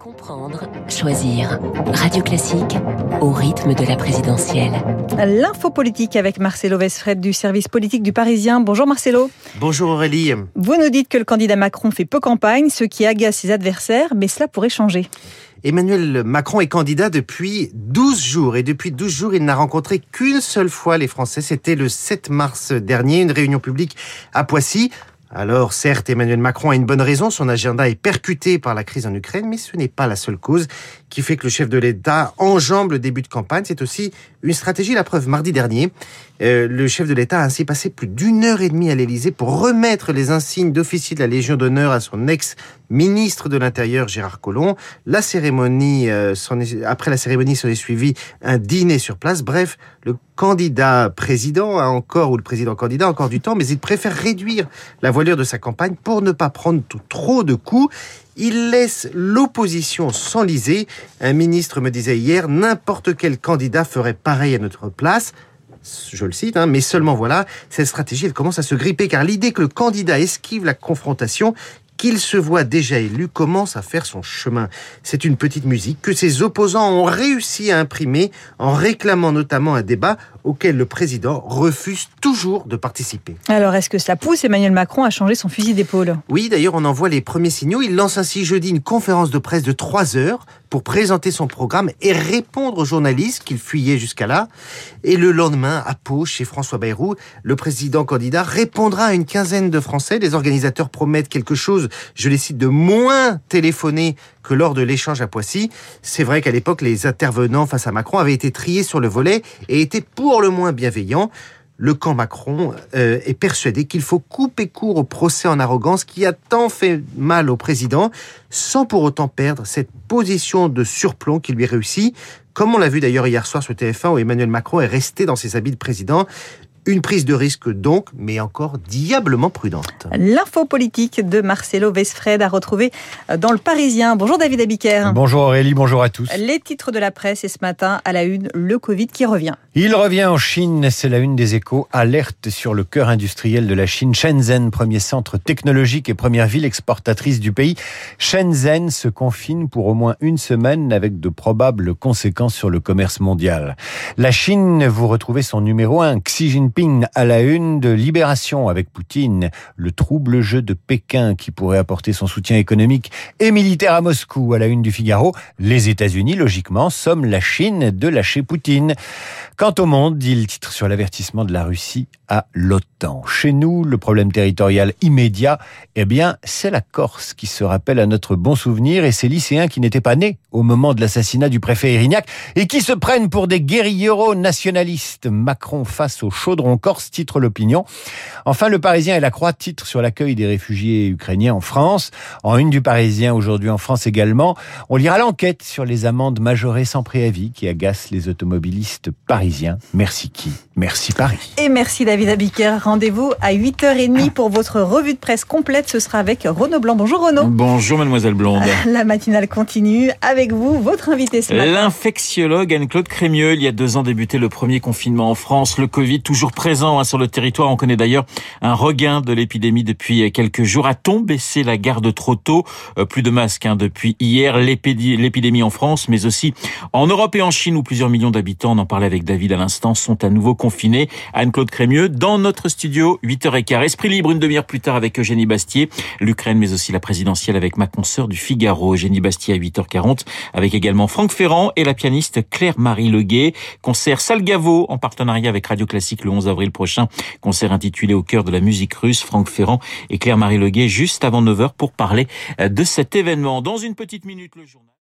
Comprendre, choisir. Radio Classique au rythme de la présidentielle. L'info politique avec Marcelo Vesfred du service politique du Parisien. Bonjour Marcelo. Bonjour Aurélie. Vous nous dites que le candidat Macron fait peu campagne, ce qui agace ses adversaires, mais cela pourrait changer. Emmanuel Macron est candidat depuis 12 jours et depuis 12 jours, il n'a rencontré qu'une seule fois les Français. C'était le 7 mars dernier, une réunion publique à Poissy. Alors certes, Emmanuel Macron a une bonne raison, son agenda est percuté par la crise en Ukraine, mais ce n'est pas la seule cause qui fait que le chef de l'État enjambe le début de campagne. C'est aussi une stratégie, la preuve mardi dernier. Euh, le chef de l'État a ainsi passé plus d'une heure et demie à l'Élysée pour remettre les insignes d'officier de la Légion d'honneur à son ex-ministre de l'Intérieur Gérard Collomb. La cérémonie, euh, après la cérémonie, s'en est suivi un dîner sur place. Bref, le candidat président a encore, ou le président candidat a encore du temps, mais il préfère réduire la voilure de sa campagne pour ne pas prendre trop de coups. Il laisse l'opposition s'enliser. Un ministre me disait hier, n'importe quel candidat ferait pareil à notre place je le cite, hein, mais seulement voilà, cette stratégie, elle commence à se gripper, car l'idée que le candidat esquive la confrontation, qu'il se voit déjà élu, commence à faire son chemin. C'est une petite musique que ses opposants ont réussi à imprimer en réclamant notamment un débat auquel le président refuse toujours de participer. Alors, est-ce que cela pousse Emmanuel Macron à changer son fusil d'épaule? Oui, d'ailleurs, on en voit les premiers signaux. Il lance ainsi jeudi une conférence de presse de trois heures pour présenter son programme et répondre aux journalistes qu'il fuyait jusqu'à là. Et le lendemain, à Pau, chez François Bayrou, le président candidat répondra à une quinzaine de Français. Les organisateurs promettent quelque chose je les cite, de moins téléphoner que lors de l'échange à Poissy. C'est vrai qu'à l'époque, les intervenants face à Macron avaient été triés sur le volet et étaient pour le moins bienveillants le camp Macron euh, est persuadé qu'il faut couper court au procès en arrogance qui a tant fait mal au président, sans pour autant perdre cette position de surplomb qui lui réussit, comme on l'a vu d'ailleurs hier soir sur TF1 où Emmanuel Macron est resté dans ses habits de président. Une prise de risque donc, mais encore diablement prudente. L'info politique de Marcelo Vesfred a retrouvé dans le Parisien. Bonjour David Abiker. Bonjour Aurélie, bonjour à tous. Les titres de la presse et ce matin à la une, le Covid qui revient. Il revient en Chine, c'est la une des échos. Alerte sur le cœur industriel de la Chine. Shenzhen, premier centre technologique et première ville exportatrice du pays. Shenzhen se confine pour au moins une semaine avec de probables conséquences sur le commerce mondial. La Chine, vous retrouvez son numéro 1, Xi Jinping Jinping à la une de Libération avec Poutine, le trouble jeu de Pékin qui pourrait apporter son soutien économique et militaire à Moscou à la une du Figaro. Les États-Unis, logiquement, somment la Chine de lâcher Poutine. Quant au monde, dit le titre sur l'avertissement de la Russie à l'OTAN. Chez nous, le problème territorial immédiat, eh bien, c'est la Corse qui se rappelle à notre bon souvenir et ces lycéens qui n'étaient pas nés au moment de l'assassinat du préfet Erignac et qui se prennent pour des guérilleros nationalistes. Macron face au chaudron corse, titre l'opinion. Enfin, le Parisien et la Croix titre sur l'accueil des réfugiés ukrainiens en France. En une du Parisien aujourd'hui en France également, on lira l'enquête sur les amendes majorées sans préavis qui agacent les automobilistes parisiens. Merci qui? Merci Paris. Et merci David Abiker. Rendez-vous à 8h30 pour votre revue de presse complète. Ce sera avec Renaud Blanc. Bonjour Renaud. Bonjour Mademoiselle Blonde. La matinale continue avec vous, votre invité ce matin. L'infectiologue Anne-Claude Crémieux. Il y a deux ans débuté le premier confinement en France. Le Covid toujours présent hein, sur le territoire. On connaît d'ailleurs un regain de l'épidémie depuis quelques jours. A-t-on baissé la garde trop tôt? Euh, Plus de masques hein, depuis hier. L'épidémie en France, mais aussi en Europe et en Chine où plusieurs millions d'habitants, on en parlait avec David à l'instant, sont à nouveau confinés. Anne-Claude Crémieux dans notre studio, 8h15. Esprit libre une demi-heure plus tard avec Eugénie Bastier. L'Ukraine, mais aussi la présidentielle avec ma consoeur du Figaro, Eugénie Bastier à 8h40, avec également Franck Ferrand et la pianiste Claire-Marie Leguet. Concert Salgavo en partenariat avec Radio Classique le 11 avril prochain. Concert intitulé Au cœur de la musique russe. Franck Ferrand et Claire-Marie Leguet juste avant 9h pour parler de cet événement. Dans une petite minute, le journal.